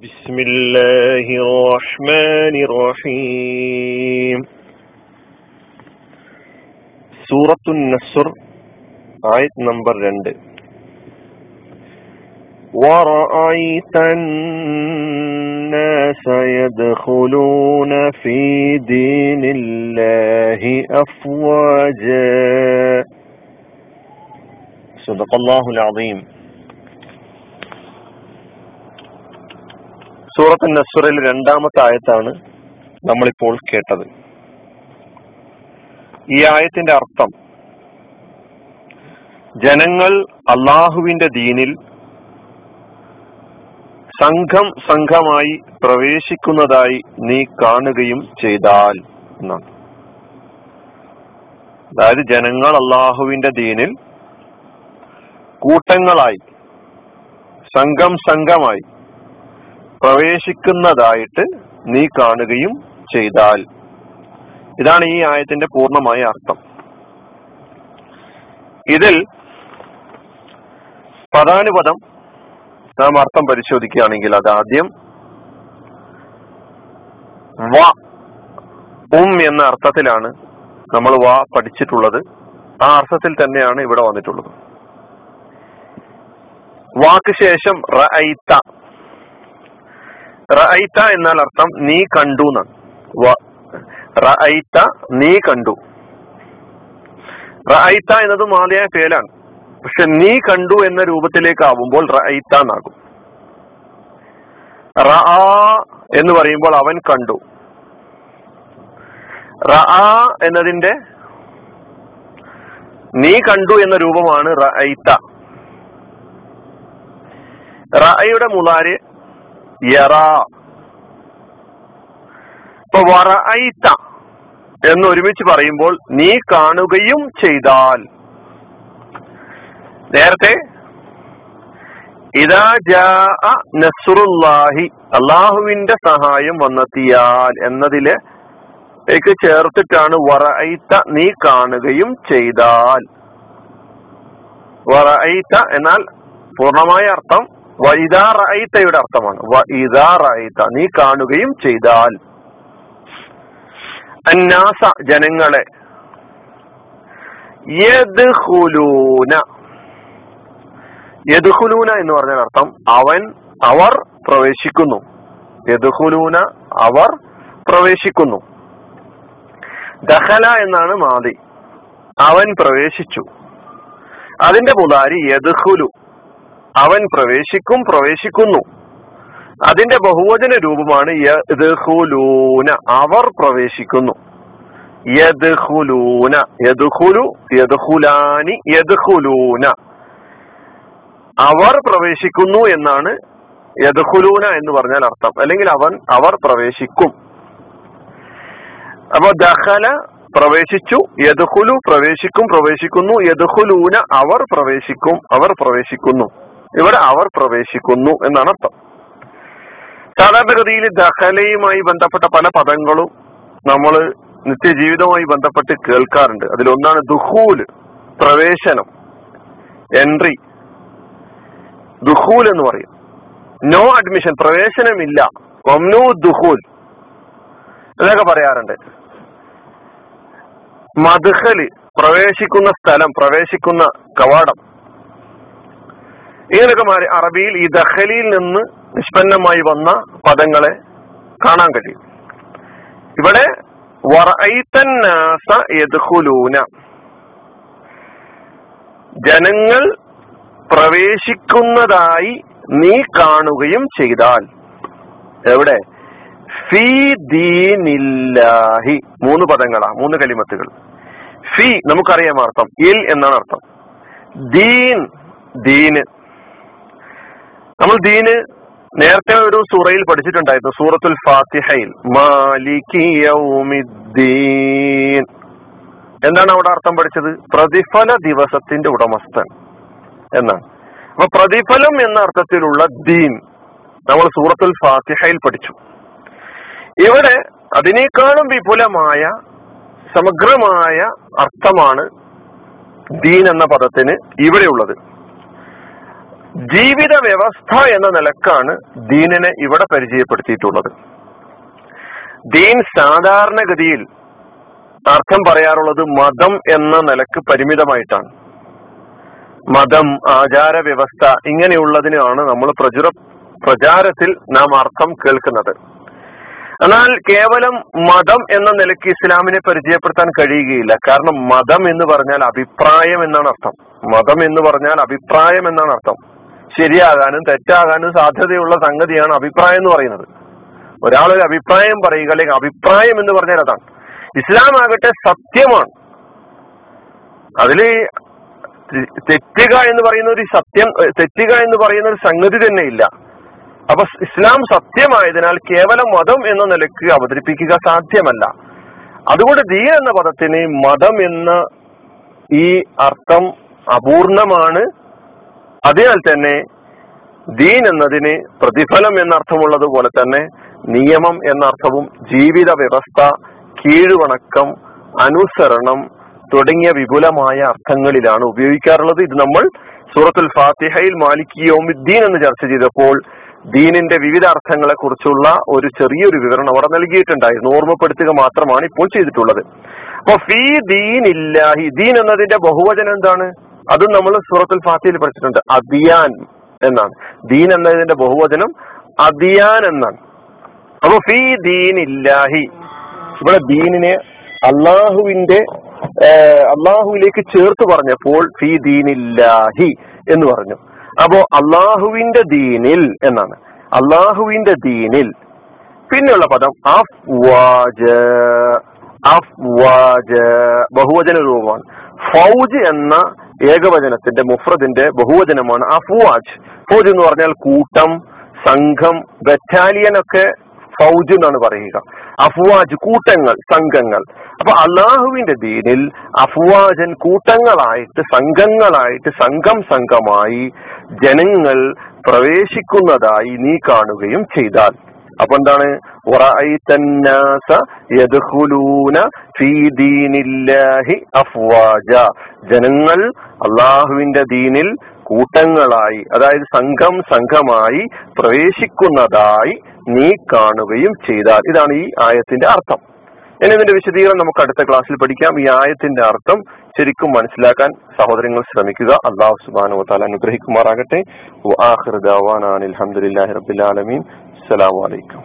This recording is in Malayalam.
بسم الله الرحمن الرحيم. سورة النصر آية نمبر 2 ورأيت الناس يدخلون في دين الله أفواجا. صدق الله العظيم. സൂറത്ത് നസ്വറിൽ രണ്ടാമത്തെ ആയത്താണ് നമ്മളിപ്പോൾ കേട്ടത്. ഈ ആയത്തിന്റെ അർത്ഥം ജനങ്ങൾ അള്ളാഹുവിന്റെ ദീനിൽ സംഘം സംഘമായി പ്രവേശിക്കുന്നതായി നീ കാണുകയും ചെയ്താൽ എന്നാണ്. അതായത് ജനങ്ങൾ അള്ളാഹുവിന്റെ ദീനിൽ കൂട്ടങ്ങളായി സംഘം സംഘമായി പ്രവേശിക്കുന്നതായിട്ട് നീ കാണുകയും ചെയ്താൽ. ഇതാണ് ഈ ആയത്തിന്റെ പൂർണമായ അർത്ഥം. ഇതിൽ പദാനുപദം നാം അർത്ഥം പരിശോധിക്കുകയാണെങ്കിൽ ആദ്യം വ ഉം എന്ന അർത്ഥത്തിലാണ് നമ്മൾ വ പഠിച്ചിട്ടുള്ളത്. ആ അർത്ഥത്തിൽ തന്നെയാണ് ഇവിടെ വന്നിട്ടുള്ളത്. വാക്ക് ശേഷം റഅയ്ത റഅയ്ത എന്നാൽ അർത്ഥം നീ കണ്ടു എന്നാണ്. റഅയ്ത നീ കണ്ടു. റഅയ്ത എന്നത് മാതയായ പേലാണ് പക്ഷെ നീ കണ്ടു എന്ന രൂപത്തിലേക്ക് ആവുമ്പോൾ റഅയ്ത എന്നാകും. റഅ എന്ന് പറയുമ്പോൾ അവൻ കണ്ടു. റഅ എന്നതിന്റെ നീ കണ്ടു എന്ന രൂപമാണ് റഅയ്ത. റഅയുടെ മുളാര് എന്ന് ഒരുമിച്ച് പറയുമ്പോൾ നീ കാണുകയും ചെയ്താൽ. നേരത്തെ ഇതാ നസ്റുല്ലാഹി അള്ളാഹുവിന്റെ സഹായം വന്നെത്തിയാൽ എന്നതിലെ ചേർത്തിട്ടാണ് വറഅയ്ത നീ കാണുകയും ചെയ്താൽ. വറഅയ്ത എന്നാൽ പൂർണമായ അർത്ഥം വൈദാ റഅയ്തയുടെ അർത്ഥമാണ്. വഇദാ റഅയ്ത നീ കാണുകയും ചെയ്താൽ. അന്നാസ ജനങ്ങളെ. യദ്ഖുലൂന. യദ്ഖുലൂന എന്ന് പറഞ്ഞാൽ അർത്ഥം അവൻ അവർ പ്രവേശിക്കുന്നു. യദ്ഖുലൂന അവർ പ്രവേശിക്കുന്നു. ദഹല എന്നാണ് മാതി. അവൻ പ്രവേശിച്ചു. അതിന്റെ മുതാരി യദ്ഖുലു. അവൻ പ്രവേശിക്കും പ്രവേശിക്കുന്നു. അതിന്റെ ബഹുവചന രൂപമാണ് യദ്ഖുലൂന. അവർ പ്രവേശിക്കുന്നു. യദ്ഖുലൂന. യദ്ഖുലു യദ്ഖുലാനി യദ്ഖുലൂന. അവർ പ്രവേശിക്കുന്നു എന്നാണ് യദ്ഖുലൂന എന്ന് പറഞ്ഞാൽ അർത്ഥം. അല്ലെങ്കിൽ അവൻ അവർ പ്രവേശിക്കും. അപ്പൊ ദഹല പ്രവേശിച്ചു യദ്ഖുലു പ്രവേശിക്കും പ്രവേശിക്കുന്നു യദ്ഖുലൂന അവർ പ്രവേശിക്കും അവർ പ്രവേശിക്കുന്നു. ഇവിടെ അവർ പ്രവേശിക്കുന്നു എന്നാണ് അർത്ഥം. സാധാരണഗതിയിൽ ദഹലയുമായി ബന്ധപ്പെട്ട പല പദങ്ങളും നമ്മൾ നിത്യജീവിതവുമായി ബന്ധപ്പെട്ട് കേൾക്കാറുണ്ട്. അതിലൊന്നാണ് ദുഹൂൽ പ്രവേശനം എൻട്രി. ദുഹൂൽ എന്ന് പറയും. നോ അഡ്മിഷൻ പ്രവേശനമില്ല. ഒമ്നു ദുഹൂൽ എന്നൊക്കെ പറയാറുണ്ട്. മധുഹൽ പ്രവേശിക്കുന്ന സ്ഥലം പ്രവേശിക്കുന്ന കവാടം. ഇങ്ങനെയൊക്കെ മാറി? അറബിയിൽ ഈ ദഹലിയിൽ നിന്ന് നിഷ്പന്നമായി വന്ന പദങ്ങളെ കാണാൻ കഴിയും. ഇവിടെ ജനങ്ങൾ പ്രവേശിക്കുന്നതായി നീ കാണുകയും ചെയ്താൽ. എവിടെ? ദീനില്ലാഹി. മൂന്ന് പദങ്ങളാ മൂന്ന് കലിമത്തുകൾ. ഫി നമുക്കറിയാം അർത്ഥം. ഇൽ എന്നാണ് അർത്ഥം. ദീൻ ദീന്. നമ്മൾ ദീന് നേരത്തെ ഒരു സൂറയിൽ പഠിച്ചിട്ടുണ്ടായിരുന്നു സൂറത്തുൽ ഫാത്തിഹയിൽ. എന്താണ് അവിടെ അർത്ഥം പഠിച്ചത്? പ്രതിഫല ദിവസത്തിന്റെ ഉടമസ്ഥൻ എന്നാണ്. അപ്പൊ പ്രതിഫലം എന്ന അർത്ഥത്തിലുള്ള ദീൻ നമ്മൾ സൂറത്തുൽ ഫാത്തിഹയിൽ പഠിച്ചു. ഇവിടെ അതിനേക്കാളും വിപുലമായ സമഗ്രമായ അർത്ഥമാണ് ദീൻ എന്ന പദത്തിന് ഇവിടെയുള്ളത്. ജീവിത വ്യവസ്ഥ എന്ന നിലക്കാണ് ദീനിനെ ഇവിടെ പരിചയപ്പെടുത്തിയിട്ടുള്ളത്. ദീൻ സാധാരണഗതിയിൽ അർത്ഥം പറയാറുള്ളത് മതം എന്ന നിലയ്ക്ക് പരിമിതമായിട്ടാണ്. മതം ആചാര വ്യവസ്ഥ ഇങ്ങനെയുള്ളതിനാണ് നമ്മൾ പ്രചുര പ്രചാരത്തിൽ നാം അർത്ഥം കേൾക്കുന്നത്. എന്നാൽ കേവലം മതം എന്ന നിലയ്ക്ക് ഇസ്ലാമിനെ പരിചയപ്പെടുത്താൻ കഴിയുകയില്ല. കാരണം മതം എന്ന് പറഞ്ഞാൽ അഭിപ്രായം എന്നാണ് അർത്ഥം. മതം എന്ന് പറഞ്ഞാൽ അഭിപ്രായം എന്നാണ് അർത്ഥം. ശരിയാകാനും തെറ്റാകാനും സാധ്യതയുള്ള സംഗതിയാണ് അഭിപ്രായം എന്ന് പറയുന്നത്. ഒരാളൊരു ഒരു അഭിപ്രായം പറയുക അല്ലെങ്കിൽ അഭിപ്രായം എന്ന് പറഞ്ഞാൽ അതാണ്. ഇസ്ലാം ആകട്ടെ സത്യമാണ്. അതിൽ തെറ്റുക എന്ന് പറയുന്ന ഒരു സത്യം തെറ്റുക എന്ന് പറയുന്ന ഒരു സംഗതി തന്നെ ഇല്ല. അപ്പൊ ഇസ്ലാം സത്യമായതിനാൽ കേവലം മതം എന്ന നിലയ്ക്ക് അവതരിപ്പിക്കുക സാധ്യമല്ല. അതുകൊണ്ട് ദീൻ എന്ന പദത്തിന് മതം എന്ന ഈ അർത്ഥം അപൂർണമാണ്. അതിനാൽ തന്നെ ദീൻ എന്നതിന് പ്രതിഫലം എന്നർത്ഥമുള്ളത് പോലെ തന്നെ നിയമം എന്നർത്ഥവും ജീവിത വ്യവസ്ഥ കീഴ്വണക്കം അനുസരണം തുടങ്ങിയ വിപുലമായ അർത്ഥങ്ങളിലാണ് ഉപയോഗിക്കാറുള്ളത്. ഇത് നമ്മൾ സൂറത്തുൽ ഫാത്തിഹയിൽ മാലിക് യോമുദ്ദീൻ എന്ന് ചർച്ച ചെയ്തപ്പോൾ ദീനിന്റെ വിവിധ അർത്ഥങ്ങളെ കുറിച്ചുള്ള ഒരു ചെറിയൊരു വിവരണം അവിടെ നൽകിയിട്ടുണ്ടായിരുന്നു. ഓർമ്മപ്പെടുത്തുക മാത്രമാണ് ഇപ്പോൾ ചെയ്തിട്ടുള്ളത്. അപ്പൊ ഫീ ദീൻ ഇല്ലാഹി ദീൻ എന്നതിന്റെ ബഹുവചനം എന്താണ്? അതും നമ്മൾ സൂറത്തുൽ ഫാത്തിയിൽ പഠിച്ചിട്ടുണ്ട്. അദിയാൻ എന്നാണ്. ദീൻ എന്നതിന്റെ ബഹുവചനം അദിയാൻ എന്നാണ്. അപ്പൊ ഫീ ദീൻ ഇല്ലാഹി ഇവിടെ ദീനിനെ അള്ളാഹുവിന്റെ അള്ളാഹുവിലേക്ക് ചേർത്ത് പറഞ്ഞപ്പോൾ ഫീ ദീനില്ലാഹി എന്ന് പറഞ്ഞു. അപ്പോ അള്ളാഹുവിന്റെ ദീനിൽ എന്നാണ്. അള്ളാഹുവിന്റെ ദീനിൽ. പിന്നെയുള്ള പദം അഫ്വാജ്. അഫ്വാജ്. ബഹുവചന രൂപമാണ്. ഫൗജ് എന്ന ഏകവചനത്തിന്റെ മുഫ്രദിന്റെ ബഹുവചനമാണ് അഫ്വാജ് ഫൗജ് എന്ന് പറഞ്ഞാൽ കൂട്ടം സംഘം ബറ്റാലിയൻ ഒക്കെ ഫൗജ് എന്നാണ് പറയുക. അഫ്വാജ് കൂട്ടങ്ങൾ സംഘങ്ങൾ. അപ്പൊ അള്ളാഹുവിന്റെ ദീനിൽ അഫ്വാജൻ കൂട്ടങ്ങളായിട്ട് സംഘങ്ങളായിട്ട് സംഘം സംഘമായി ജനങ്ങൾ പ്രവേശിക്കുന്നതായി നീ കാണുകയും ചെയ്താൽ. അപ്പൊ എന്താണ്? ജനങ്ങൾ അള്ളാഹുവിന്റെ ദീനിൽ കൂട്ടങ്ങളായി അതായത് സംഘം സംഘമായി പ്രവേശിക്കുന്നതായി നീ കാണുകയും ചെയ്താൽ. ഇതാണ് ഈ ആയത്തിന്റെ അർത്ഥം. ഇനി ഇതിന്റെ വിശദീകരണം നമുക്ക് അടുത്ത ക്ലാസ്സിൽ പഠിക്കാം. ഈ ആയത്തിന്റെ അർത്ഥം ശരിക്കും മനസ്സിലാക്കാൻ സഹോദരങ്ങൾ ശ്രമിക്കുക. അള്ളാഹു സുബാനു താല അനുഗ്രഹിക്കുമാറാകട്ടെ. അലഹമുല്ലാഹി റബിൻ അസ്സലാമലൈക്കും